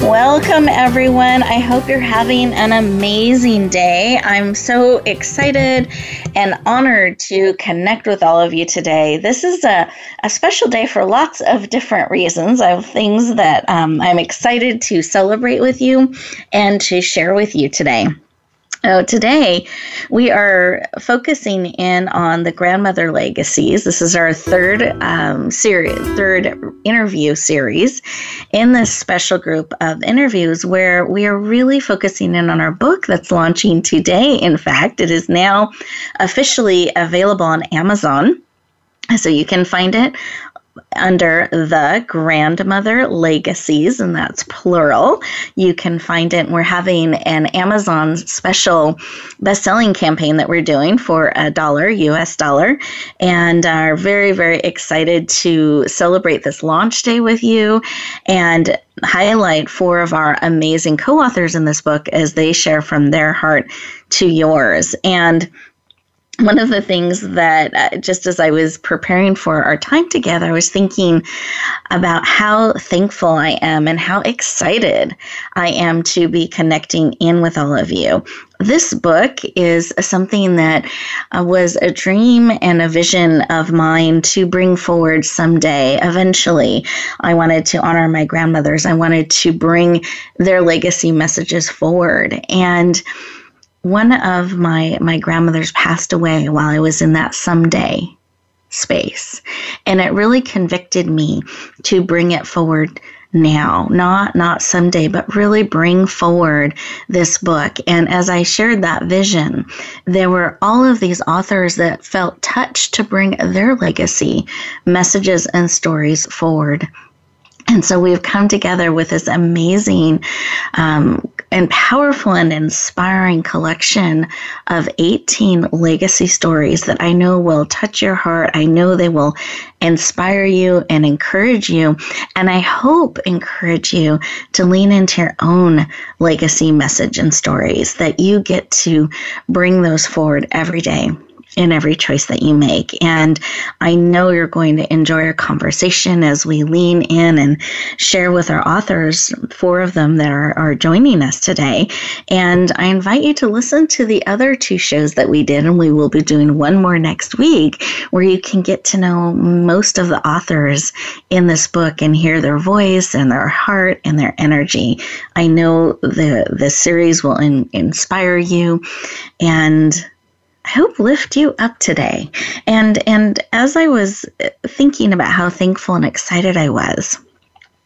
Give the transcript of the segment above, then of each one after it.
Welcome, everyone. I hope you're having an amazing day. I'm so excited and honored to connect with all of you today. This is a, a special day for lots of different reasons. I have things that um, I'm excited to celebrate with you and to share with you today. So today we are focusing in on the grandmother legacies. This is our third um, series, third interview series in this special group of interviews where we are really focusing in on our book that's launching today. In fact, it is now officially available on Amazon. So you can find it under the grandmother legacies and that's plural. You can find it. We're having an amazon special best-selling campaign that we're doing for a dollar us dollar and are very very excited to celebrate this launch day with you and highlight four of our amazing co-authors in this book as they share from their heart to yours. And one of the things that uh, just as I was preparing for our time together, I was thinking about how thankful I am and how excited I am to be connecting in with all of you. This book is something that uh, was a dream and a vision of mine to bring forward someday. Eventually, I wanted to honor my grandmothers. I wanted to bring their legacy messages forward. And one of my my grandmothers passed away while I was in that someday space. And it really convicted me to bring it forward now, not not someday, but really bring forward this book. And as I shared that vision, there were all of these authors that felt touched to bring their legacy messages and stories forward. And so we've come together with this amazing um, and powerful and inspiring collection of 18 legacy stories that I know will touch your heart. I know they will inspire you and encourage you. And I hope encourage you to lean into your own legacy message and stories that you get to bring those forward every day in every choice that you make. And I know you're going to enjoy our conversation as we lean in and share with our authors, four of them that are, are joining us today. And I invite you to listen to the other two shows that we did, and we will be doing one more next week where you can get to know most of the authors in this book and hear their voice and their heart and their energy. I know the the series will in, inspire you and hope lift you up today. And and as I was thinking about how thankful and excited I was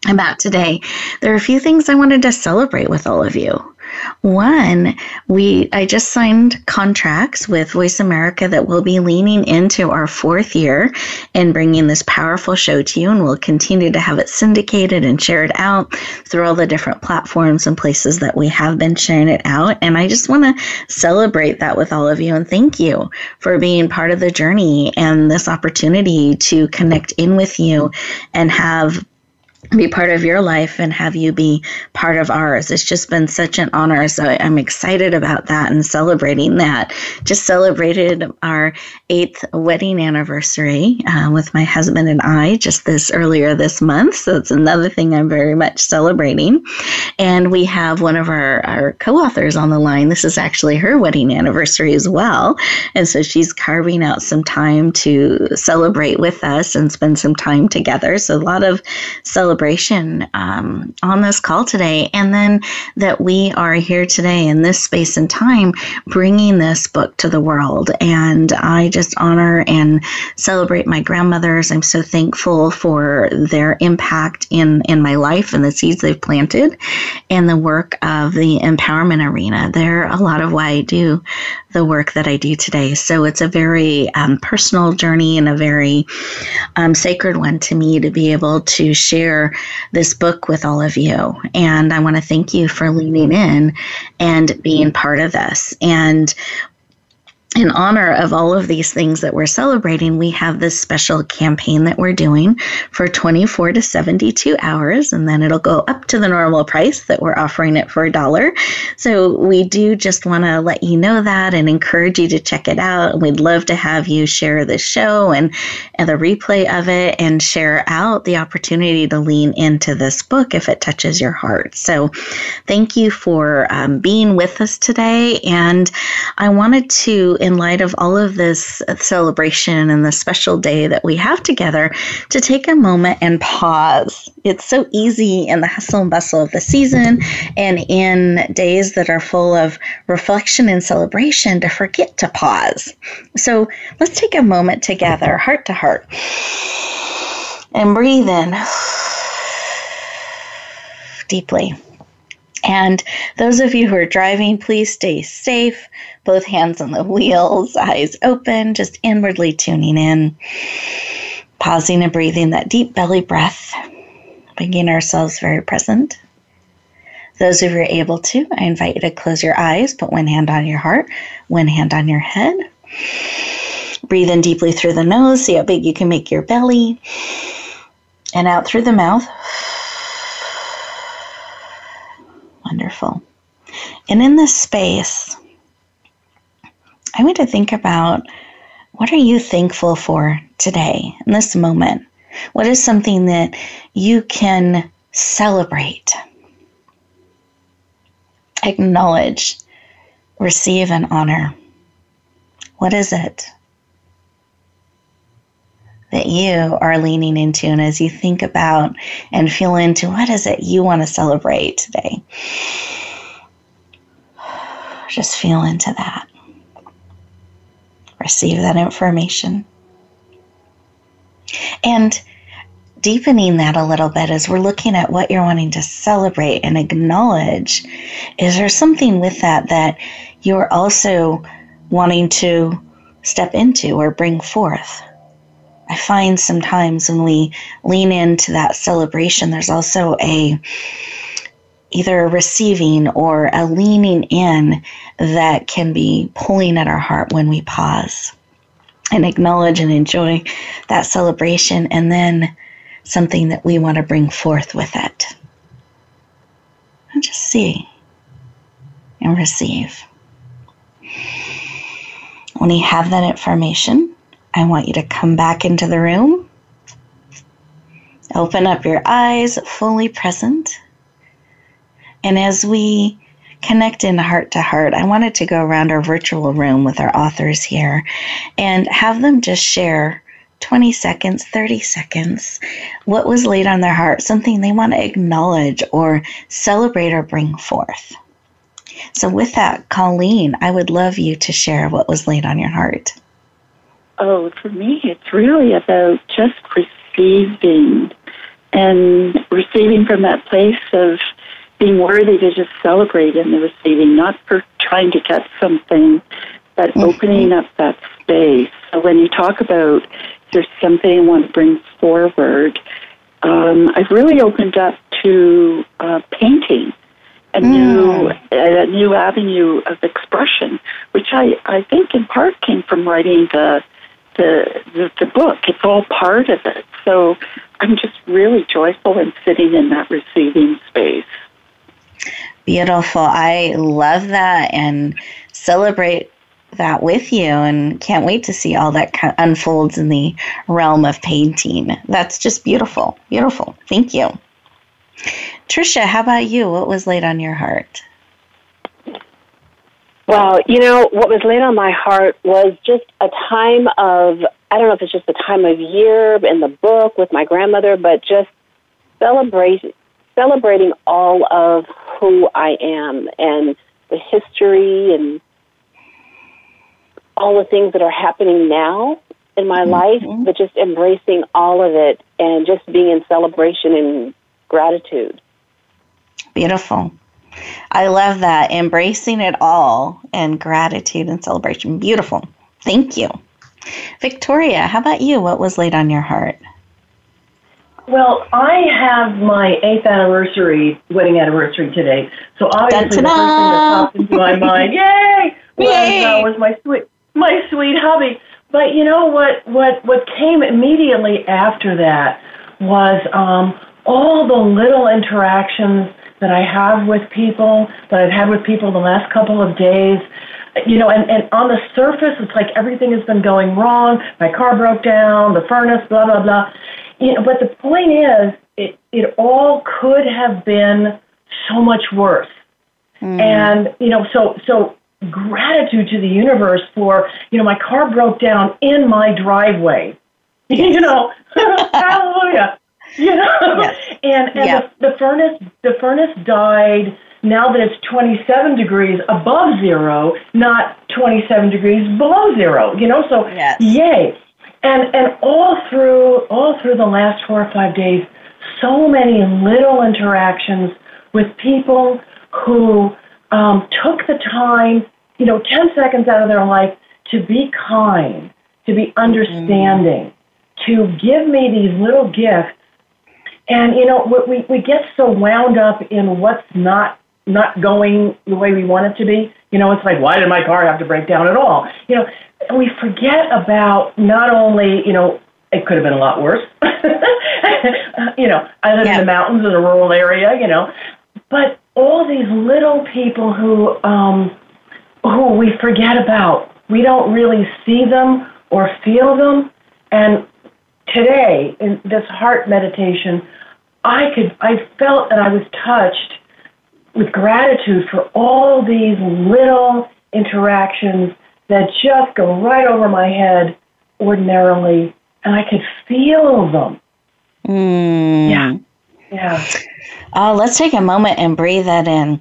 about today, there are a few things I wanted to celebrate with all of you. One, we I just signed contracts with Voice America that will be leaning into our fourth year and bringing this powerful show to you, and we'll continue to have it syndicated and shared out through all the different platforms and places that we have been sharing it out. And I just want to celebrate that with all of you and thank you for being part of the journey and this opportunity to connect in with you and have be part of your life and have you be part of ours. It's just been such an honor. So I'm excited about that and celebrating that. Just celebrated our eighth wedding anniversary uh, with my husband and I just this earlier this month. So it's another thing I'm very much celebrating. And we have one of our, our co authors on the line. This is actually her wedding anniversary as well. And so she's carving out some time to celebrate with us and spend some time together. So a lot of celebration celebration um, on this call today, and then that we are here today in this space and time bringing this book to the world. And I just honor and celebrate my grandmothers. I'm so thankful for their impact in, in my life and the seeds they've planted and the work of the empowerment arena. They're a lot of why I do the work that I do today. So it's a very um, personal journey and a very um, sacred one to me to be able to share this book with all of you. And I want to thank you for leaning in and being part of this. And in honor of all of these things that we're celebrating, we have this special campaign that we're doing for 24 to 72 hours, and then it'll go up to the normal price that we're offering it for a dollar. So we do just want to let you know that and encourage you to check it out. And we'd love to have you share the show and, and the replay of it and share out the opportunity to lean into this book if it touches your heart. So thank you for um, being with us today. And I wanted to in light of all of this celebration and the special day that we have together, to take a moment and pause. It's so easy in the hustle and bustle of the season and in days that are full of reflection and celebration to forget to pause. So let's take a moment together, heart to heart, and breathe in deeply. And those of you who are driving, please stay safe, both hands on the wheels, eyes open, just inwardly tuning in, pausing and breathing that deep belly breath, making ourselves very present. Those of you who are able to, I invite you to close your eyes, put one hand on your heart, one hand on your head. Breathe in deeply through the nose, see how big you can make your belly, and out through the mouth. Wonderful. And in this space, I want to think about what are you thankful for today in this moment? What is something that you can celebrate, acknowledge, receive, and honor? What is it that you are leaning into? And as you think about and feel into what is it you want to celebrate today, just feel into that. Receive that information. And deepening that a little bit as we're looking at what you're wanting to celebrate and acknowledge, is there something with that that you're also wanting to step into or bring forth? I find sometimes when we lean into that celebration, there's also a either a receiving or a leaning in that can be pulling at our heart when we pause and acknowledge and enjoy that celebration and then something that we want to bring forth with it. And just see and receive. When you have that information, I want you to come back into the room. Open up your eyes, fully present. And as we connect in heart to heart, I wanted to go around our virtual room with our authors here and have them just share 20 seconds, 30 seconds, what was laid on their heart, something they want to acknowledge or celebrate or bring forth. So, with that, Colleen, I would love you to share what was laid on your heart. Oh, for me, it's really about just receiving and receiving from that place of being worthy to just celebrate in the receiving, not for trying to get something, but mm-hmm. opening up that space. So when you talk about there's something you want to bring forward, um, I've really opened up to uh, painting a mm. new a new avenue of expression, which I, I think in part came from writing the the, the, the book. It's all part of it. So I'm just really joyful in sitting in that receiving space. Beautiful. I love that and celebrate that with you and can't wait to see all that unfolds in the realm of painting. That's just beautiful. Beautiful. Thank you. Trisha, how about you? What was laid on your heart? Well, you know, what was laid on my heart was just a time of, I don't know if it's just the time of year in the book with my grandmother, but just celebrating celebrating all of who I am and the history and all the things that are happening now in my mm-hmm. life, but just embracing all of it and just being in celebration and gratitude. Beautiful. I love that. Embracing it all and gratitude and celebration. Beautiful. Thank you. Victoria, how about you? What was laid on your heart? Well, I have my eighth anniversary, wedding anniversary today. So obviously, the first thing that popped into my mind, yay, was, yay! Uh, was my sweet, my sweet hubby. But you know what? What what came immediately after that was um, all the little interactions that I have with people, that I've had with people the last couple of days. You know, and, and on the surface, it's like everything has been going wrong. My car broke down, the furnace, blah, blah, blah. You know, but the point is, it, it all could have been so much worse. Mm. And, you know, so, so gratitude to the universe for, you know, my car broke down in my driveway. you know, hallelujah. You know, yes. and and yeah. the, the furnace the furnace died now that it's 27 degrees above zero, not 27 degrees below zero. You know, so yes. yay. And and all through all through the last four or five days, so many little interactions with people who um, took the time, you know, 10 seconds out of their life to be kind, to be understanding, mm-hmm. to give me these little gifts and you know, we we get so wound up in what's not not going the way we want it to be. You know, it's like, why did my car have to break down at all? You know, we forget about not only you know it could have been a lot worse. you know, I live yeah. in the mountains in a rural area. You know, but all these little people who um, who we forget about. We don't really see them or feel them, and today in this heart meditation, I could, I felt and I was touched with gratitude for all these little interactions that just go right over my head ordinarily, and I could feel them. Mm. Yeah. Yeah. Uh, let's take a moment and breathe that in.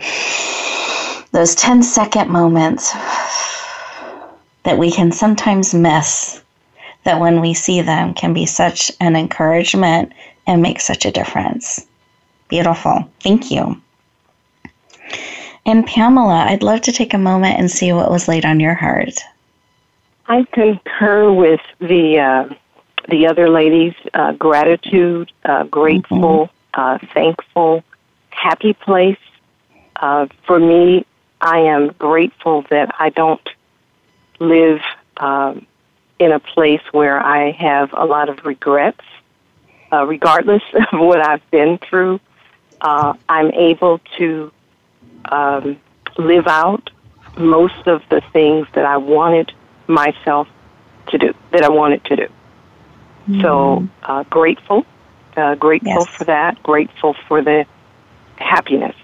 Those 10 second moments that we can sometimes miss that when we see them can be such an encouragement and make such a difference. Beautiful. Thank you. And Pamala, I'd love to take a moment and see what was laid on your heart. I concur with the uh, the other ladies. Uh, gratitude, uh, grateful, mm-hmm. Uh, thankful, happy place. Uh, for me, I am grateful that I don't live um, in a place where I have a lot of regrets. Uh, regardless of what I've been through, uh, I'm able to um, live out most of the things that I wanted myself to do, that I wanted to do. Mm-hmm. So uh, grateful, uh, grateful yes. for that, grateful for the happiness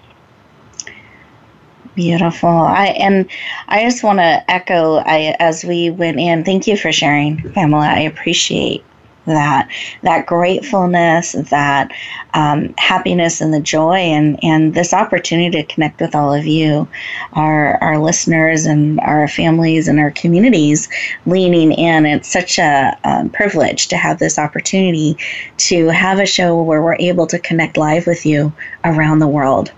Beautiful. I and I just want to echo I as we went in. Thank you for sharing, Pamala. I appreciate that that gratefulness, that um, happiness, and the joy, and and this opportunity to connect with all of you, our our listeners and our families and our communities, leaning in. It's such a um, privilege to have this opportunity to have a show where we're able to connect live with you around the world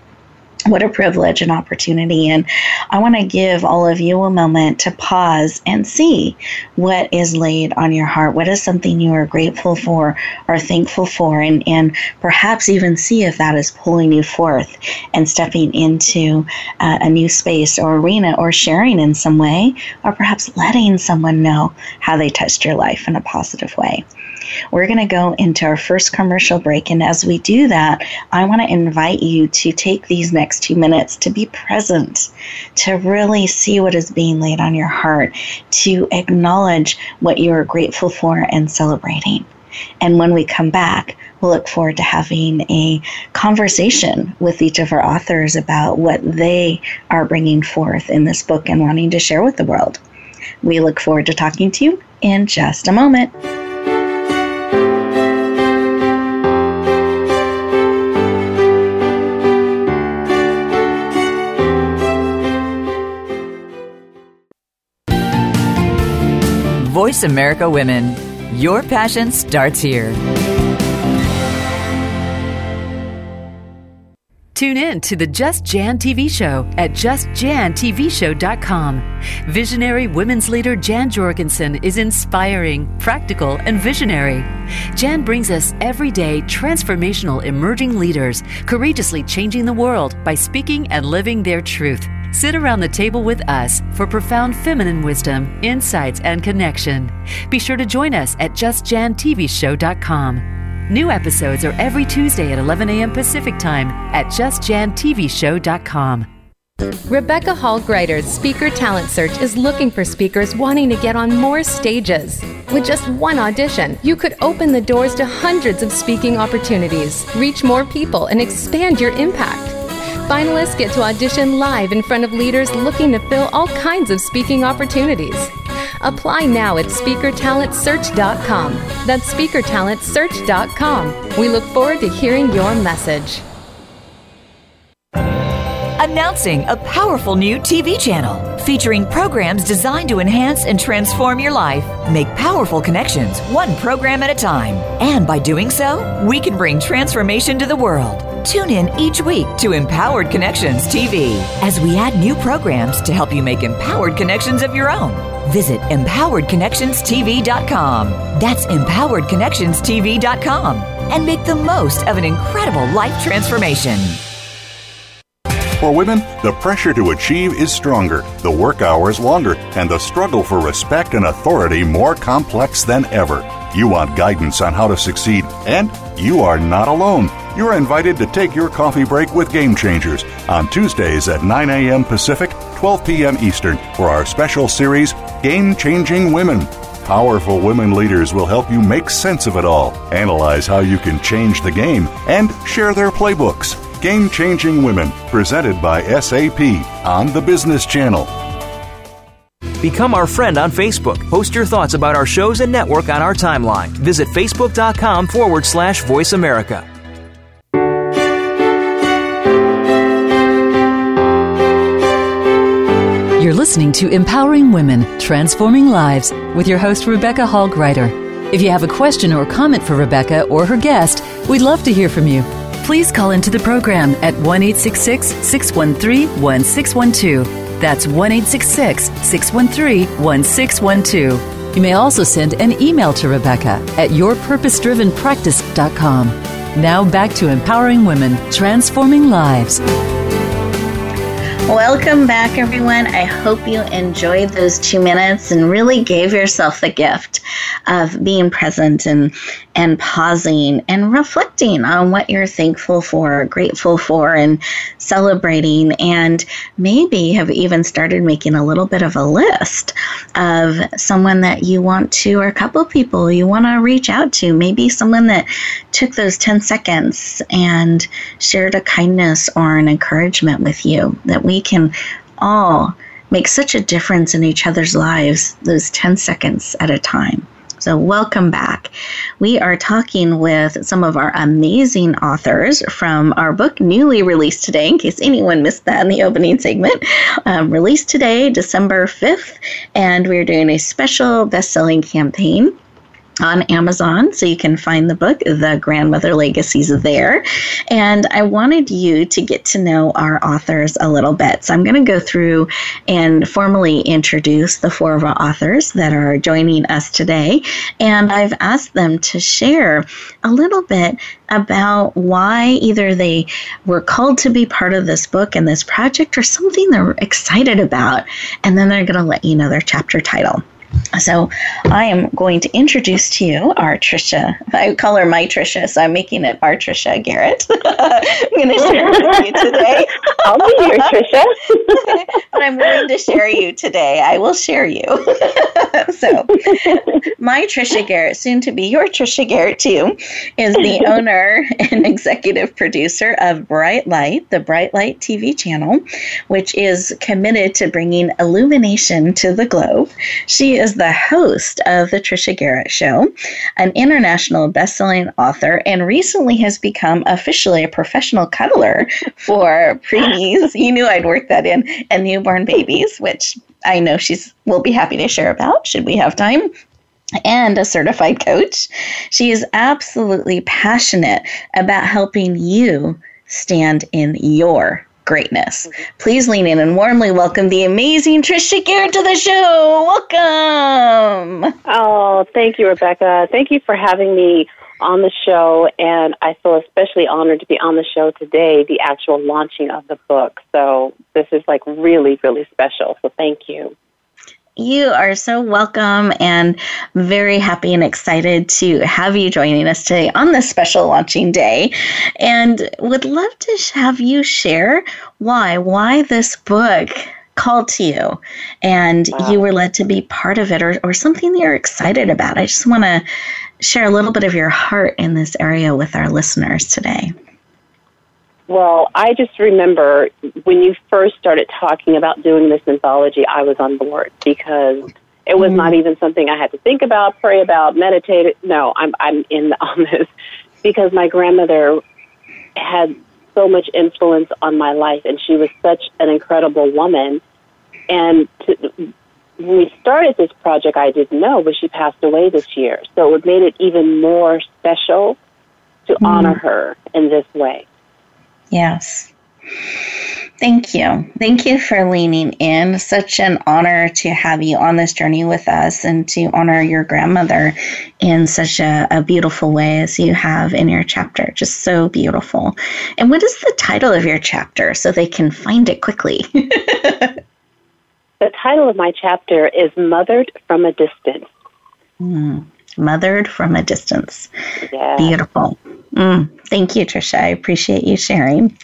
what a privilege and opportunity. And I want to give all of you a moment to pause and see what is laid on your heart. What is something you are grateful for or thankful for? And, and perhaps even see if that is pulling you forth and stepping into uh, a new space or arena or sharing in some way, or perhaps letting someone know how they touched your life in a positive way. We're going to go into our first commercial break. And as we do that, I want to invite you to take these next two minutes to be present, to really see what is being laid on your heart, to acknowledge what you're grateful for and celebrating. And when we come back, we'll look forward to having a conversation with each of our authors about what they are bringing forth in this book and wanting to share with the world. We look forward to talking to you in just a moment. Voice America Women. Your passion starts here. Tune in to the Just Jan TV show at justjantvshow.com. Visionary women's leader Jan Jorgensen is inspiring, practical, and visionary. Jan brings us everyday transformational emerging leaders, courageously changing the world by speaking and living their truth. Sit around the table with us for profound feminine wisdom, insights, and connection. Be sure to join us at justjantvshow.com. New episodes are every Tuesday at 11 a.m. Pacific Time at justjantvshow.com. Rebecca Hall Gruyter's Speaker Talent Search is looking for speakers wanting to get on more stages. With just one audition, you could open the doors to hundreds of speaking opportunities, reach more people, and expand your impact. Finalists get to audition live in front of leaders looking to fill all kinds of speaking opportunities. Apply now at speakertalentsearch.com. That's speakertalentsearch.com. We look forward to hearing your message. Announcing a powerful new TV channel featuring programs designed to enhance and transform your life. Make powerful connections, one program at a time. And by doing so, we can bring transformation to the world. Tune in each week to Empowered Connections TV as we add new programs to help you make empowered connections of your own. Visit empoweredconnectionstv.com. That's empoweredconnectionstv.com and make the most of an incredible life transformation. For women, the pressure to achieve is stronger, the work hours longer, and the struggle for respect and authority more complex than ever. You want guidance on how to succeed, and you are not alone. You're invited to take your coffee break with Game Changers on Tuesdays at 9 a.m. Pacific, 12 p.m. Eastern for our special series, Game Changing Women. Powerful women leaders will help you make sense of it all, analyze how you can change the game, and share their playbooks. Game Changing Women, presented by SAP on the Business Channel. Become our friend on Facebook. Post your thoughts about our shows and network on our timeline. Visit facebook.com forward slash voice America. You're listening to Empowering Women, Transforming Lives with your host, Rebecca Hall Gruyter. If you have a question or comment for Rebecca or her guest, we'd love to hear from you. Please call into the program at 1 613 1612. That's 1 613 1612. You may also send an email to Rebecca at yourpurposedrivenpractice.com. Now back to empowering women, transforming lives. Welcome back, everyone. I hope you enjoyed those two minutes and really gave yourself the gift of being present and and pausing and reflecting on what you're thankful for, grateful for, and celebrating. And maybe have even started making a little bit of a list of someone that you want to, or a couple people you want to reach out to. Maybe someone that took those 10 seconds and shared a kindness or an encouragement with you that we can all make such a difference in each other's lives, those 10 seconds at a time. So, welcome back. We are talking with some of our amazing authors from our book, newly released today, in case anyone missed that in the opening segment. Um, released today, December 5th, and we're doing a special best selling campaign on Amazon, so you can find the book, The Grandmother Legacies, there. And I wanted you to get to know our authors a little bit. So I'm going to go through and formally introduce the four of our authors that are joining us today. And I've asked them to share a little bit about why either they were called to be part of this book and this project or something they're excited about. And then they're going to let you know their chapter title. So I am going to introduce to you our Trisha. I call her my Trisha, so I'm making it our Trisha Garrett. I'm going to share with you today. I'll be your Trisha. but I'm willing to share you today. I will share you. so my Trisha Garrett, soon to be your Trisha Garrett too, is the owner and executive producer of BriteLite, the BriteLite TV channel, which is committed to bringing illumination to the globe. She is the host of The Trisha Garrett Show, an international best-selling author, and recently has become officially a professional cuddler for preemies. you knew I'd work that in, and newborn babies, which I know she's will be happy to share about should we have time and a certified coach. She is absolutely passionate about helping you stand in your greatness. Mm-hmm. Please lean in and warmly welcome the amazing Trisha Garrett to the show. Welcome. Oh, thank you, Rebecca. Thank you for having me on the show, and I feel especially honored to be on the show today, the actual launching of the book. So this is like really, really special. So thank you. You are so welcome and very happy and excited to have you joining us today on this special launching day. And would love to have you share why, why this book called to you and wow. you were led to be part of it or, or something that you're excited about. I just want to share a little bit of your heart in this area with our listeners today. Well, I just remember when you first started talking about doing this anthology, I was on board because it was mm not even something I had to think about, pray about, meditate. No, I'm I'm in on this because my grandmother had so much influence on my life, and she was such an incredible woman. And to, when we started this project, I didn't know, but she passed away this year, so it made it even more special to mm honor her in this way. Yes. Thank you. Thank you for leaning in. Such an honor to have you on this journey with us and to honor your grandmother in such a, a, beautiful way as you have in your chapter. Just so beautiful. And what is the title of your chapter so they can find it quickly? the title of my chapter is Mothered from a Distance. Mm, mothered from a Distance. Yeah. Beautiful. Mm, thank you, Trisha. I appreciate you sharing.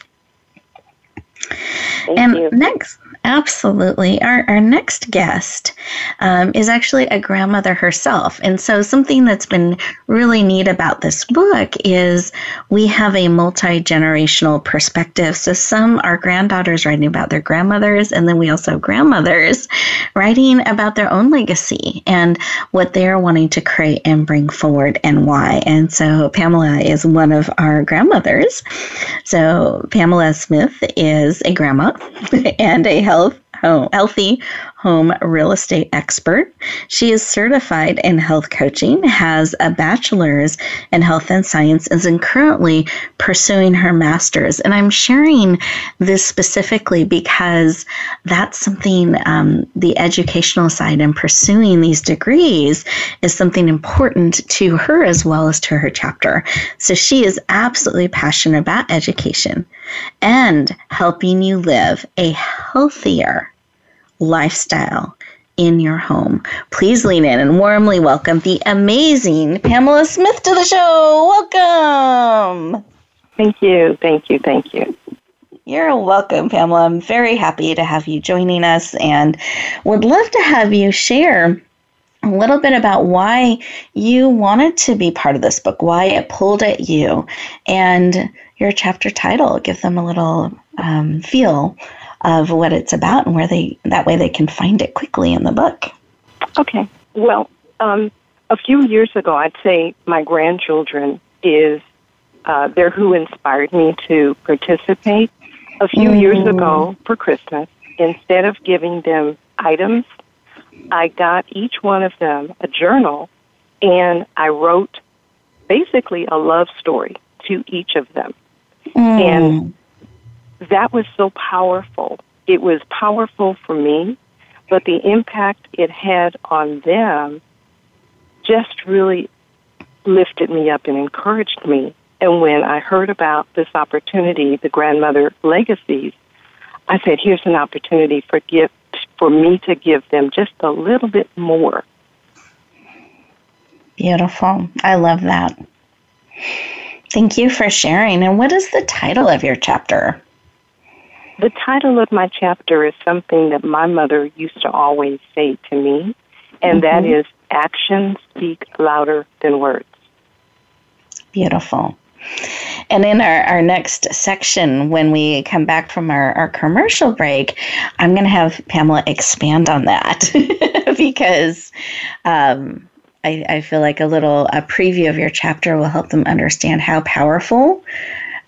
Thank and you. next, Absolutely. Our, our next guest um, is actually a grandmother herself. And so, something that's been really neat about this book is we have a multi generational perspective. So, some are granddaughters writing about their grandmothers, and then we also have grandmothers writing about their own legacy and what they are wanting to create and bring forward and why. And so, Pamala is one of our grandmothers. So, Pamala Smith is a grandma and a health home, healthy home real estate expert. She is certified in health coaching, has a bachelor's in health and science, and is currently pursuing her master's. And I'm sharing this specifically because that's something um, the educational side and pursuing these degrees is something important to her as well as to her chapter. So she is absolutely passionate about education and helping you live a healthier lifestyle in your home. Please lean in and warmly welcome the amazing Pamala Smith to the show. Welcome. Thank you. Thank you. Thank you. You're welcome, Pamala. I'm very happy to have you joining us and would love to have you share a little bit about why you wanted to be part of this book, why it pulled at you, and your chapter title. Give them a little um, feel of what it's about and where they that way they can find it quickly in the book. Okay. Well, um, a few years ago, I'd say my grandchildren is uh, they're who inspired me to participate. A few mm. years ago for Christmas, instead of giving them items, I got each one of them a journal and I wrote basically a love story to each of them. Mm. And that was so powerful. It was powerful for me, but the impact it had on them just really lifted me up and encouraged me. And when I heard about this opportunity, the grandmother legacies, I said, here's an opportunity for gift for me to give them just a little bit more. Beautiful. I love that. Thank you for sharing. And what is the title of your chapter? The title of my chapter is something that my mother used to always say to me, and mm-hmm. that is actions speak louder than words. Beautiful. And in our, our next section, when we come back from our, our commercial break, I'm going to have Pamala expand on that because um, I, I feel like a little a preview of your chapter will help them understand how powerful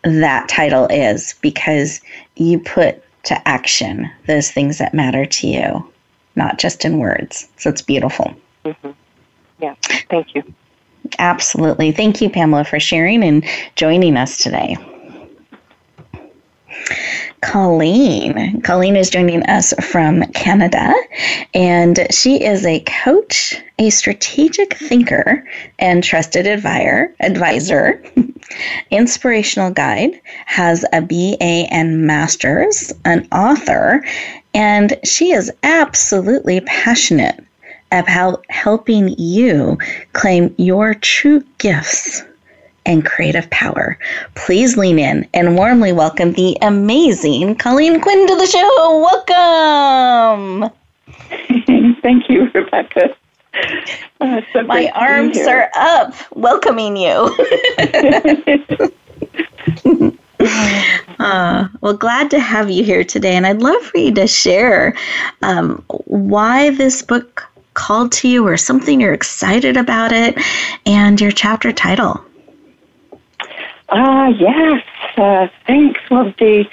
that title is because you put to action those things that matter to you. not just in words. So it's beautiful. Mm-hmm. Yeah, thank you. Absolutely. Thank you, Pamala, for sharing and joining us today. Colleen. Colleen is joining us from Canada, and she is a coach, a strategic thinker, and trusted advisor, advisor, inspirational guide, has a BA and master's, an author, and she is absolutely passionate about helping you claim your true gifts and creative power. Please lean in and warmly welcome the amazing Colleen Quinn to the show. Welcome. Thank you, Rebecca. Uh, so My arms are up welcoming you. uh, well, glad to have you here today, and I'd love for you to share um, why this book called to you or something you're excited about it and your chapter title. Ah, uh, yes. Uh, thanks. Well, the,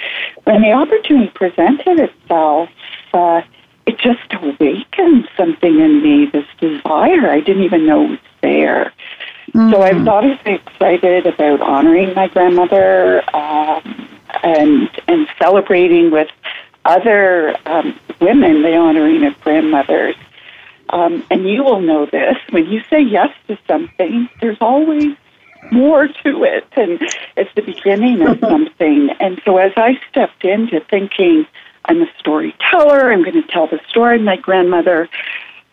when the opportunity presented itself, uh, it just awakened something in me, this desire. I didn't even know it was there. Mm-hmm. So I was obviously excited about honoring my grandmother um, and and celebrating with other um, women the honoring of grandmothers. Um, and you will know this when you say yes to something, there's always more to it, and it's the beginning of something. And so, as I stepped into thinking, I'm a storyteller, I'm going to tell the story my grandmother,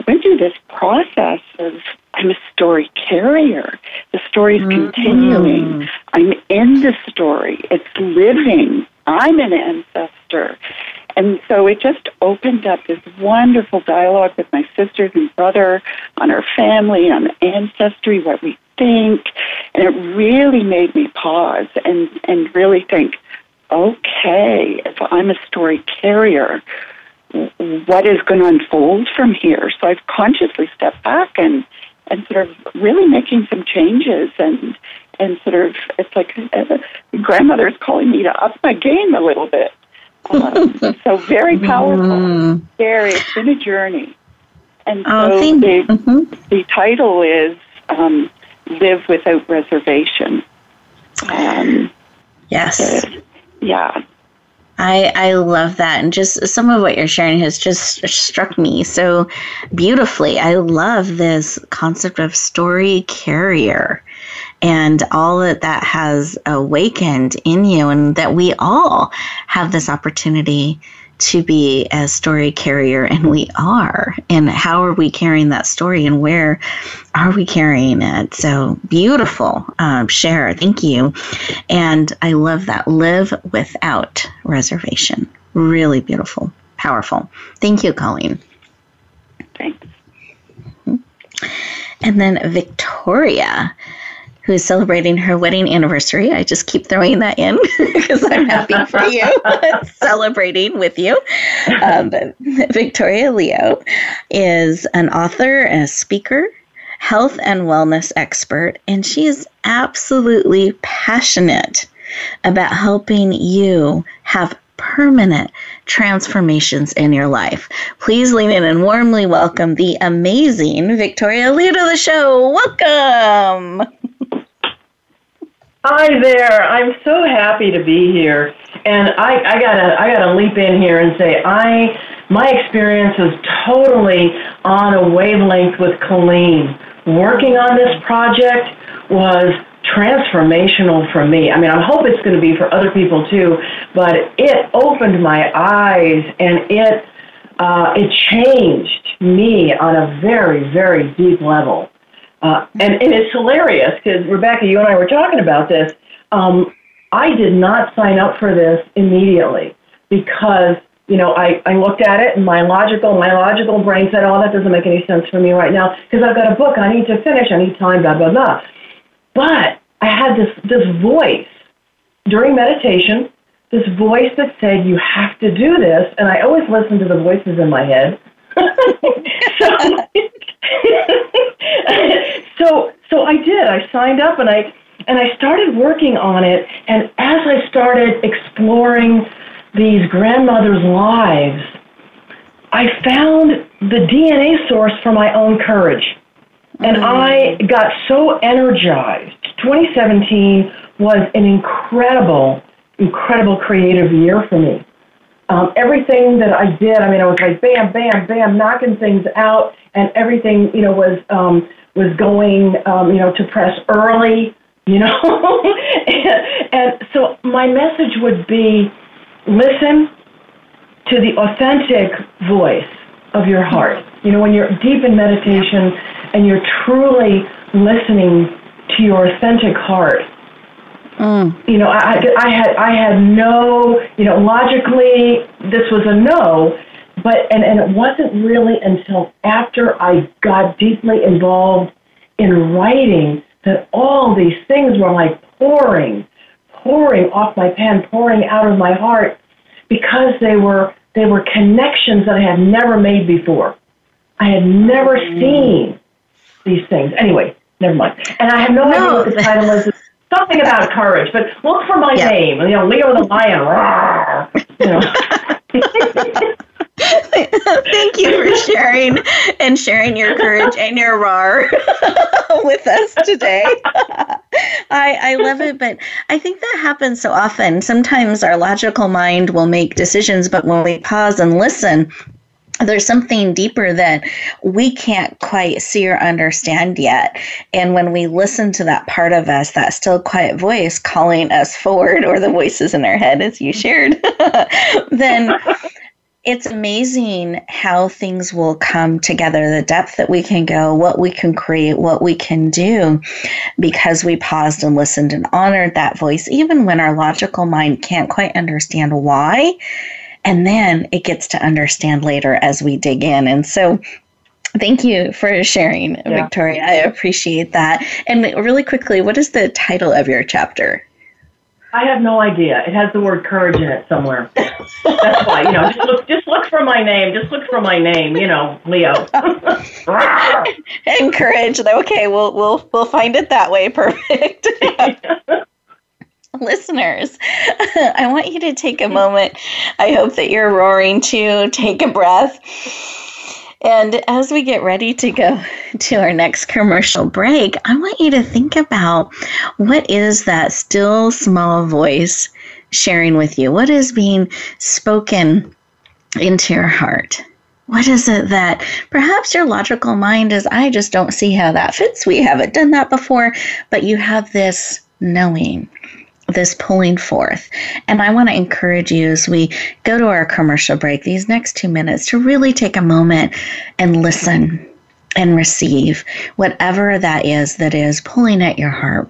went through this process of I'm a story carrier. The story is mm-hmm. continuing. I'm in the story. It's living. I'm an ancestor. And so it just opened up this wonderful dialogue with my sisters and brother on our family, on ancestry, what we think. And it really made me pause and, and really think, okay, if I'm a story carrier, what is going to unfold from here? So I've consciously stepped back and, and sort of really making some changes and, and sort of, it's like uh, grandmother is calling me to up my game a little bit. Um, so very powerful. Mm. Very. It's been a journey. And oh, so the, mm-hmm. the title is um, Live Without Reservation. Um, yes. Uh, yeah. I, I love that. And just some of what you're sharing has just struck me so beautifully. I love this concept of story carrier and all that that has awakened in you, and that we all have this opportunity to be a story carrier, and we are. And how are we carrying that story, and where are we carrying it? So beautiful, um, share. Thank you. And I love that. Live without reservation. Really beautiful, powerful. Thank you, Colleen. Thanks. And then Victoria who is celebrating her wedding anniversary. I just keep throwing that in because I'm happy for you, celebrating with you. Um, Victoria Leo is an author and a speaker, health and wellness expert, and she is absolutely passionate about helping you have permanent transformations in your life. Please lean in and warmly welcome the amazing Victoria Leo to the show. Welcome. Hi there. I'm so happy to be here. And I, I gotta I gotta leap in here and say I my experience is totally on a wavelength with Colleen. Working on this project was transformational for me. I mean, I hope it's going to be for other people too, but it opened my eyes and it uh, it changed me on a very, very deep level. Uh, and, and it's hilarious because Rebecca, you and I were talking about this. Um, I did not sign up for this immediately because you know I, I looked at it and my logical my logical brain said, "Oh, that doesn't make any sense for me right now because I've got a book I need to finish. I need time, blah blah blah." But I had this this voice during meditation, this voice that said, "You have to do this," and I always listen to the voices in my head. so, so so I did. I signed up and I and I started working on it. And as I started exploring these grandmothers' lives, I found the DNA source for my own courage. And mm. I got so energized. 2017 was an incredible, incredible creative year for me. Um, everything that I did, I mean, I was like bam, bam, bam, knocking things out, and everything, you know, was um, was going, um, you know, to press early, you know, and, and so my message would be, listen to the authentic voice of your heart. You know, when you're deep in meditation and you're truly listening to your authentic heart. Mm. You know, I, I had I had no, you know, logically this was a no, but and, and it wasn't really until after I got deeply involved in writing that all these things were like pouring, pouring off my pen, pouring out of my heart because they were they were connections that I had never made before. I had never mm. seen these things. Anyway, never mind. And I have no, no. idea what the title is. Something about courage, but look for my yeah. name. You know, Leo the Lion. you know. Thank you for sharing and sharing your courage and your roar with us today. I, I love it, but I think that happens so often. Sometimes our logical mind will make decisions, but when we pause and listen, there's something deeper that we can't quite see or understand yet. And when we listen to that part of us, that still quiet voice calling us forward, or the voices in our head, as you shared, then it's amazing how things will come together, the depth that we can go, what we can create, what we can do, because we paused and listened and honored that voice, even when our logical mind can't quite understand why. And then it gets to understand later as we dig in. And so, Thank you for sharing, yeah. Victoria. I appreciate that. And really quickly, what is the title of your chapter? I have no idea. It has the word courage in it somewhere. That's why, you know, just look just look for my name. Just look for my name, you know, Leo. and courage. Okay, we'll we'll we'll find it that way. Perfect. Listeners, I want you to take a moment. I hope that you're roaring too. Take a breath and as we get ready to go to our next commercial break, I want you to think about what is that still small voice sharing with you? What is being spoken into your heart? What is it that perhaps your logical mind is, I just don't see how that fits. We haven't done that before, but you have this knowing this pulling forth. And I want to encourage you as we go to our commercial break, these next two minutes, to really take a moment and listen and receive whatever that is that is pulling at your heart,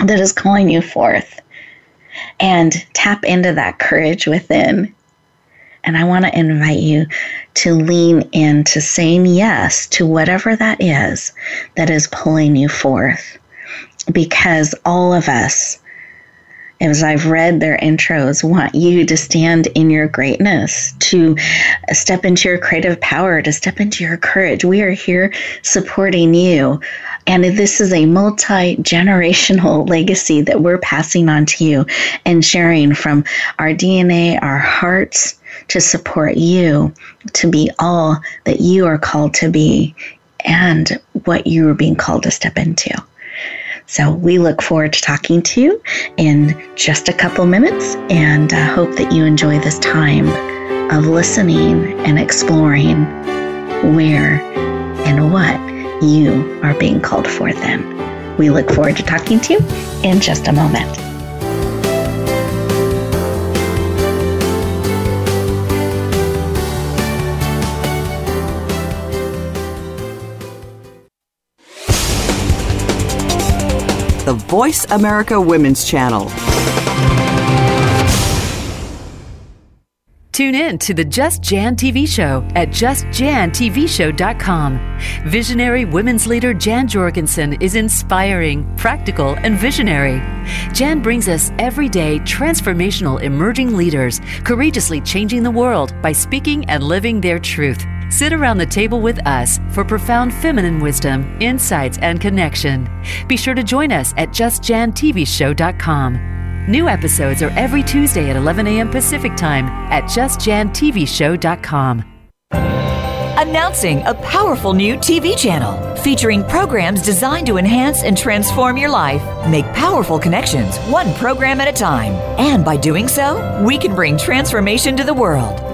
that is calling you forth. And tap into that courage within. And I want to invite you to lean into saying yes to whatever that is that is pulling you forth. Because all of us, as I've read their intros, want you to stand in your greatness, to step into your creative power, to step into your courage. We are here supporting you. And this is a multi generational legacy that we're passing on to you and sharing from our DNA, our hearts, to support you to be all that you are called to be and what you are being called to step into. So we look forward to talking to you in just a couple minutes and uh, hope that you enjoy this time of listening and exploring where and what you are being called for then. We look forward to talking to you in just a moment. Voice America Women's Channel. Tune in to the Just Jan TV show at justjantvshow.com. Visionary women's leader Jan Jorgensen is inspiring, practical, and visionary. Jan brings us everyday transformational emerging leaders, courageously changing the world by speaking and living their truth. Sit around the table with us for profound feminine wisdom, insights, and connection. Be sure to join us at justjantvshow.com. New episodes are every Tuesday at 11 a.m. Pacific Time at justjantvshow.com. Announcing a powerful new TV channel featuring programs designed to enhance and transform your life. Make powerful connections, one program at a time. And by doing so, we can bring transformation to the world.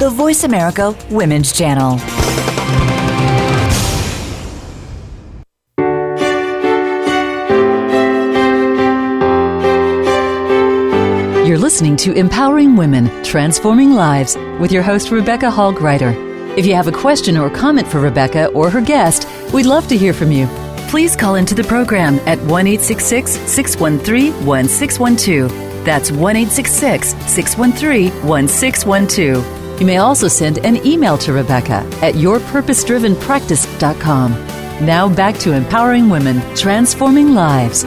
The Voice America Women's Channel. You're listening to Empowering Women, Transforming Lives with your host, Rebecca Hall Gruyter. If you have a question or comment for Rebecca or her guest, we'd love to hear from you please call into the program at 1 613 1612. That's 1 613 1612. You may also send an email to Rebecca at yourpurposedrivenpractice.com. Now back to empowering women, transforming lives.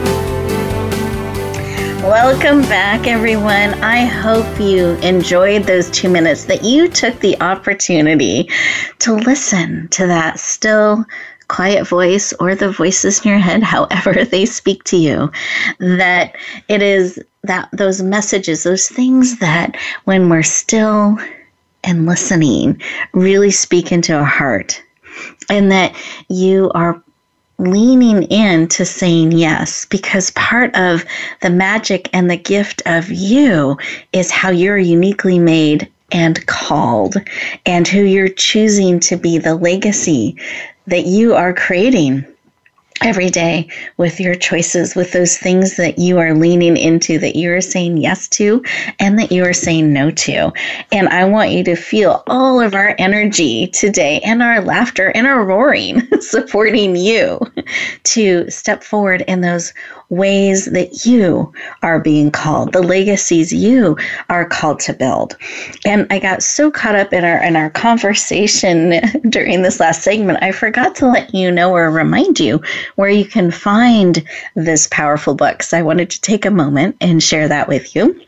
Welcome back, everyone. I hope you enjoyed those two minutes, that you took the opportunity to listen to that still quiet voice or the voices in your head, however they speak to you, that it is that those messages, those things that when we're still and listening really speak into our heart, and that you are leaning in to saying yes because part of the magic and the gift of you is how you're uniquely made and called and who you're choosing to be the legacy that you are creating every day with your choices, with those things that you are leaning into, that you are saying yes to, and that you are saying no to. And I want you to feel all of our energy today and our laughter and our roaring supporting you to step forward in those ways that you are being called, the legacies you are called to build. And I got so caught up in our in our conversation during this last segment, I forgot to let you know or remind you where you can find this powerful book. So I wanted to take a moment and share that with you.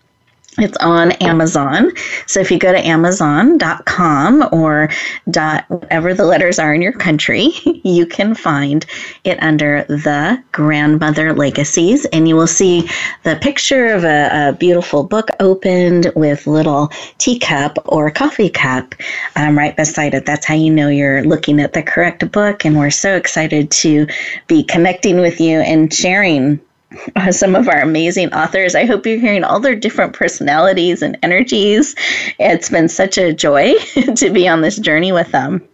It's on Amazon. So if you go to amazon.com or dot whatever the letters are in your country, you can find it under the Grandmother Legacies. And you will see the picture of a, a beautiful book opened with little teacup or coffee cup um, right beside it. That's how you know you're looking at the correct book. And we're so excited to be connecting with you and sharing some of our amazing authors. I hope you're hearing all their different personalities and energies. It's been such a joy to be on this journey with them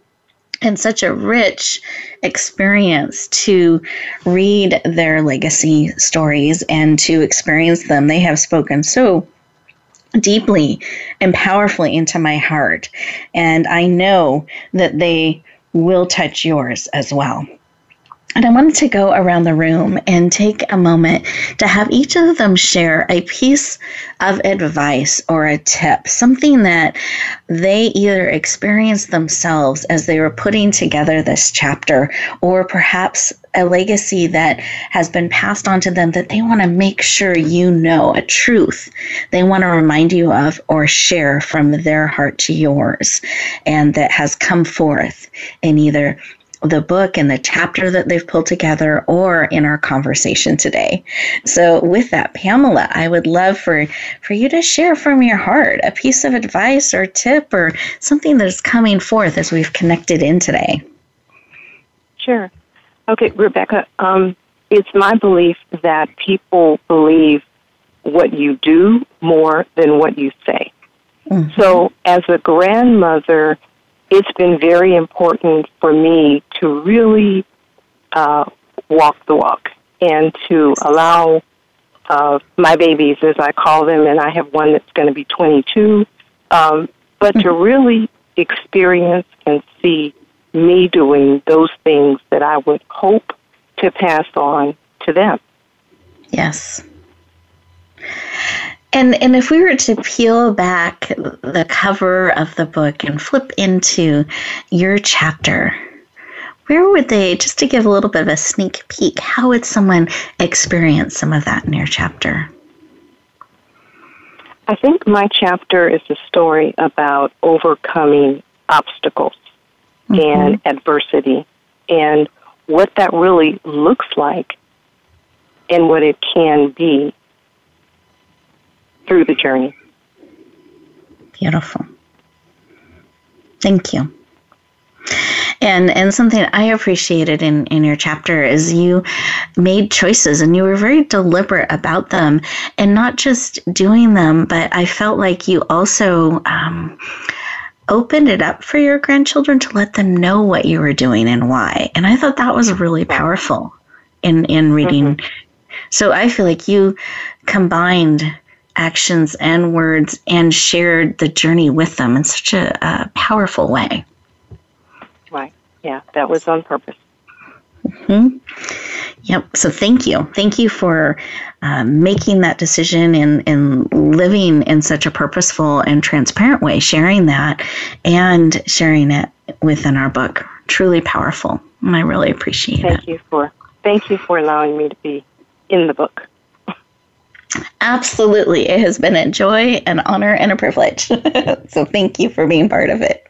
and such a rich experience to read their legacy stories and to experience them. They have spoken so deeply and powerfully into my heart. And I know that they will touch yours as well. And I wanted to go around the room and take a moment to have each of them share a piece of advice or a tip, something that they either experienced themselves as they were putting together this chapter, or perhaps a legacy that has been passed on to them that they want to make sure you know, a truth they want to remind you of or share from their heart to yours, and that has come forth in either the book and the chapter that they've pulled together or in our conversation today. So with that, Pamala, I would love for, for you to share from your heart a piece of advice or tip or something that is coming forth as we've connected in today. Sure. Okay, Rebecca, um, it's my belief that people believe what you do more than what you say. Mm-hmm. So, as a grandmother, it's been very important for me to really uh, walk the walk and to allow uh, my babies, as I call them, and I have one that's going to be 22, um, but to mm-hmm. really experience and see me doing those things that I would hope to pass on to them. Yes. And and if we were to peel back the cover of the book and flip into your chapter, where would they just to give a little bit of a sneak peek, how would someone experience some of that in your chapter? I think my chapter is a story about overcoming obstacles mm-hmm. and adversity and what that really looks like and what it can be through the journey. Beautiful. Thank you. And and something I appreciated in, in your chapter is you made choices and you were very deliberate about them and not just doing them, but I felt like you also um, opened it up for your grandchildren to let them know what you were doing and why. And I thought that was really powerful in in reading. Mm-hmm. So I feel like you combined actions and words and shared the journey with them in such a, a powerful way. Right. Yeah, that was on purpose. hmm Yep. So thank you. Thank you for um, making that decision and, and living in such a purposeful and transparent way, sharing that and sharing it within our book. Truly powerful. And I really appreciate thank it. Thank you for thank you for allowing me to be in the book. Absolutely. It has been a joy, an honor, and a privilege. so thank you for being part of it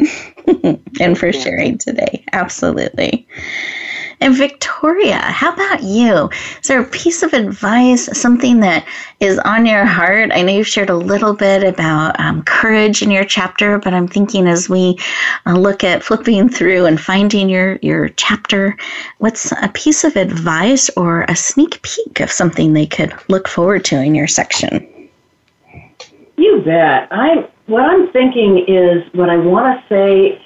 and for sharing today. Absolutely. And Victoria, how about you? Is there a piece of advice, something that is on your heart? I know you've shared a little bit about um, courage in your chapter, but I'm thinking as we uh, look at flipping through and finding your, your chapter, what's a piece of advice or a sneak peek of something they could look forward to in your section? You bet. I what I'm thinking is what I want to say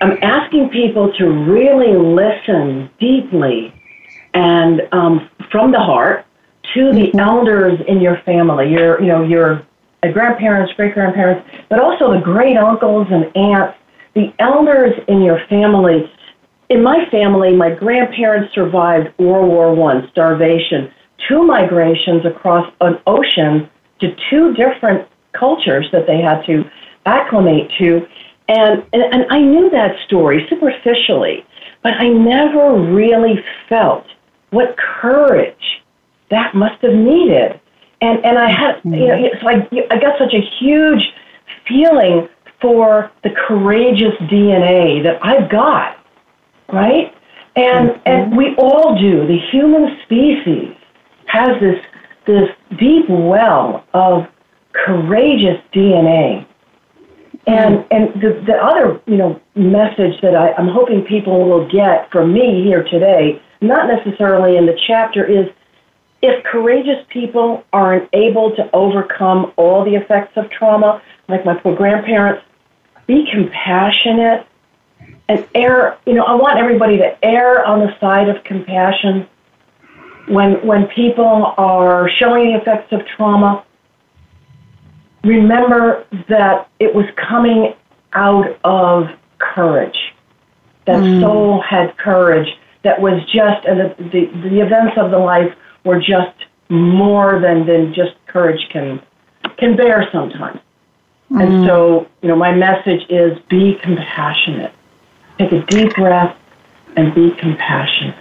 I'm asking people to really listen deeply and um, from the heart to the mm-hmm. elders in your family, your you know your grandparents, great grandparents, but also the great uncles and aunts, the elders in your family. In my family, my grandparents survived World War One, starvation, two migrations across an ocean to two different cultures that they had to acclimate to, and, and, and I knew that story superficially, but I never really felt what courage that must have needed. And, and I had, you know, so I, I got such a huge feeling for the courageous DNA that I've got, right? And, mm-hmm. and we all do. The human species has this, this deep well of courageous DNA and and the the other you know message that I, I'm hoping people will get from me here today, not necessarily in the chapter, is if courageous people aren't able to overcome all the effects of trauma, like my poor grandparents, be compassionate and err. You know, I want everybody to err on the side of compassion when when people are showing the effects of trauma remember that it was coming out of courage. That mm. soul had courage that was just, and the, the, the events of the life were just more than, than just courage can, can bear sometimes. Mm. And so, you know, my message is be compassionate. Take a deep breath and be compassionate.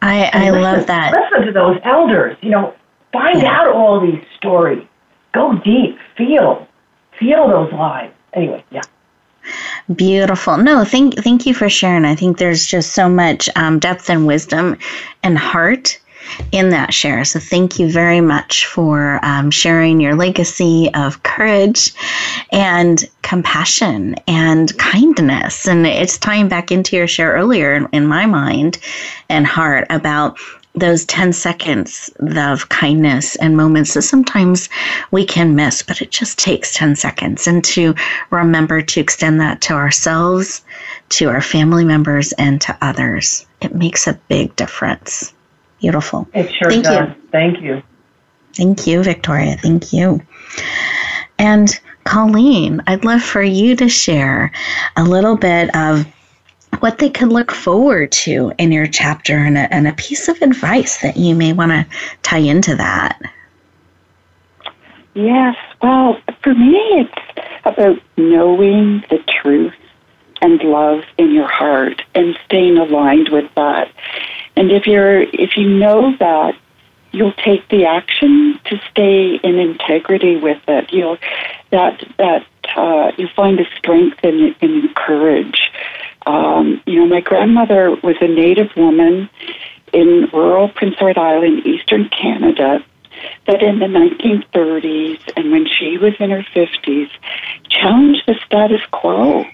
I, I listen, love that. Listen to those elders. You know, find yeah. out all these stories go deep, feel, feel those lives. Anyway, yeah. Beautiful. No, thank thank you for sharing. I think there's just so much um, depth and wisdom and heart in that share. So thank you very much for um, sharing your legacy of courage and compassion and kindness. And it's tying back into your share earlier in, in my mind and heart about those 10 seconds of kindness and moments that sometimes we can miss, but it just takes 10 seconds. And to remember to extend that to ourselves, to our family members, and to others. It makes a big difference. Beautiful. It sure Thank does. You. Thank you. Thank you, Victoria. Thank you. And Colleen, I'd love for you to share a little bit of what they can look forward to in your chapter and a, and a piece of advice that you may want to tie into that. Yes, well, for me, it's about knowing the truth and love in your heart and staying aligned with that. And if you're if you know that, you'll take the action to stay in integrity with it. You'll that that uh, you find the strength and, and courage. Um, you know, my grandmother was a Native woman in rural Prince Edward Island, eastern Canada, that in the 1930s and when she was in her 50s challenged the status quo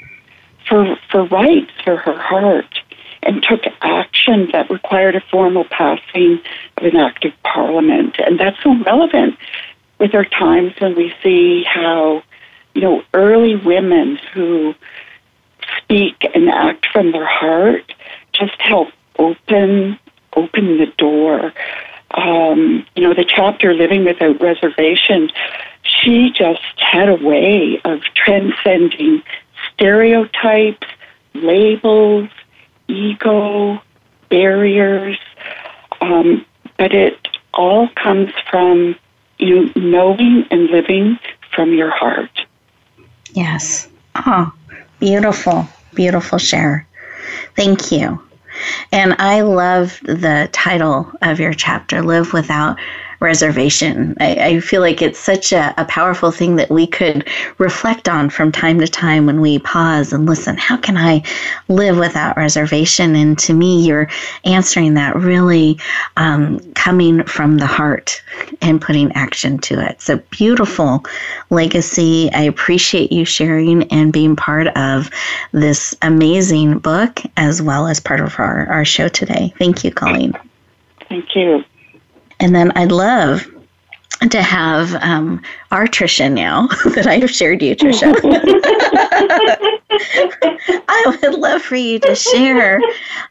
for, for rights for her heart and took action that required a formal passing of an act of parliament. And that's so relevant with our times when we see how, you know, early women who speak and act from their heart just help open open the door. Um, you know, the chapter Living Without Reservation, she just had a way of transcending stereotypes, labels, ego, barriers, um, but it all comes from you knowing and living from your heart. Yes. Oh, beautiful, beautiful share. Thank you. And I love the title of your chapter, Live Without reservation. I, I, feel like it's such a, a, powerful thing that we could reflect on from time to time when we pause and listen. How can I live without reservation? And to me, you're answering that really um, coming from the heart and putting action to it. So beautiful legacy. I appreciate you sharing and being part of this amazing book as well as part of our, our show today. Thank you, Colleen. Thank you. And then I'd love to have um, our Trisha now that I have shared you, Trisha. I would love for you to share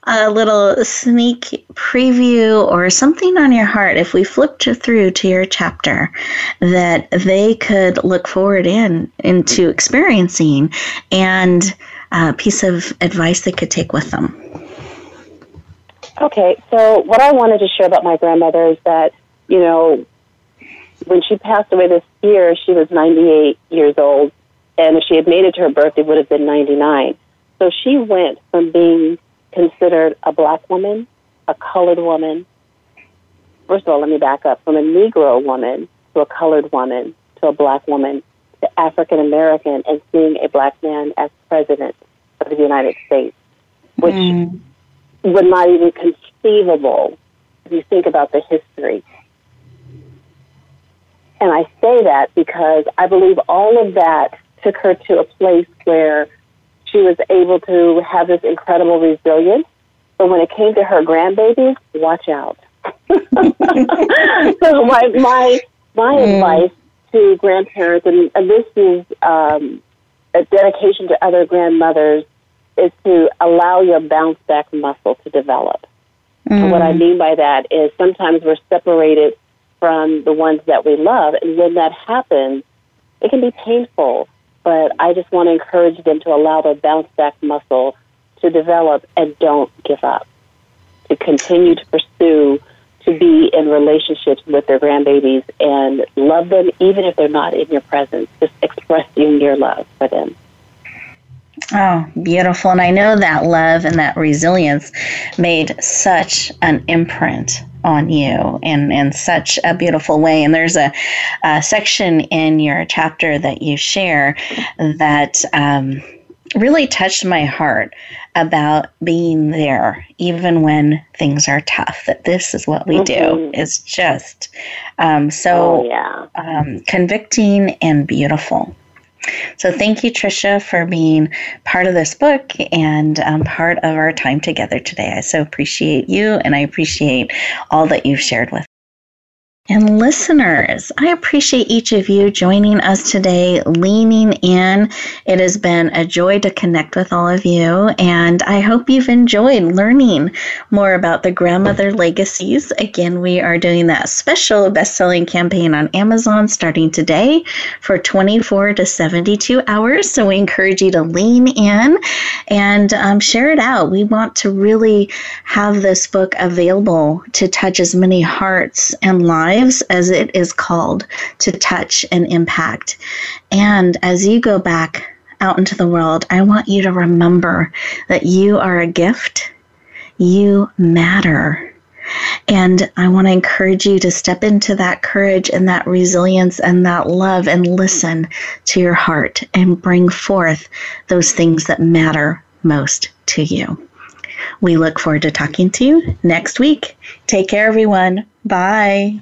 a little sneak preview or something on your heart if we flipped through to your chapter that they could look forward in into experiencing and a piece of advice they could take with them. Okay, so what I wanted to share about my grandmother is that, you know, when she passed away this year, she was 98 years old, and if she had made it to her birthday, would have been 99. So she went from being considered a black woman, a colored woman. First of all, let me back up from a Negro woman to a colored woman to a black woman to African American, and seeing a black man as president of the United States, which mm would not even conceivable if you think about the history. And I say that because I believe all of that took her to a place where she was able to have this incredible resilience. But when it came to her grandbabies, watch out. so my my my mm. advice to grandparents, and, and this is um, a dedication to other grandmothers, is to allow your bounce back muscle to develop. Mm. And what I mm. mean by that is sometimes we're separated from the ones that we love, and when that happens, it can be painful. But I just want to encourage them to allow their bounce back muscle to develop and don't give up. To continue to pursue, to be in relationships with their grandbabies and love them even if they're not in your presence. Just expressing your love for them. Oh, beautiful. And I know that love and that resilience made such an imprint on you in, in such a beautiful way. And there's a, a section in your chapter that you share that um, really touched my heart about being there even when things are tough that this is what we mm-hmm. do is just um, so oh, yeah. um, convicting and beautiful so thank you Trisha for being part of this book and um, part of our time together today. I so appreciate you and i appreciate all that you've shared with and listeners, I appreciate each of you joining us today, leaning in. It has been a joy to connect with all of you, and I hope you've enjoyed learning more about the grandmother legacies. Again, we are doing that special best-selling campaign on Amazon starting today for 24 to 72 hours. So we encourage you to lean in and um, share it out. We want to really have this book available to touch as many hearts and lives lives as it is called to touch and impact. And as you go back out into the world, I want you to remember that you are a gift, you matter. And I want to encourage you to step into that courage and that resilience and that love and listen to your heart and bring forth those things that matter most to you. We look forward to talking to you next week. Take care, everyone. Bye.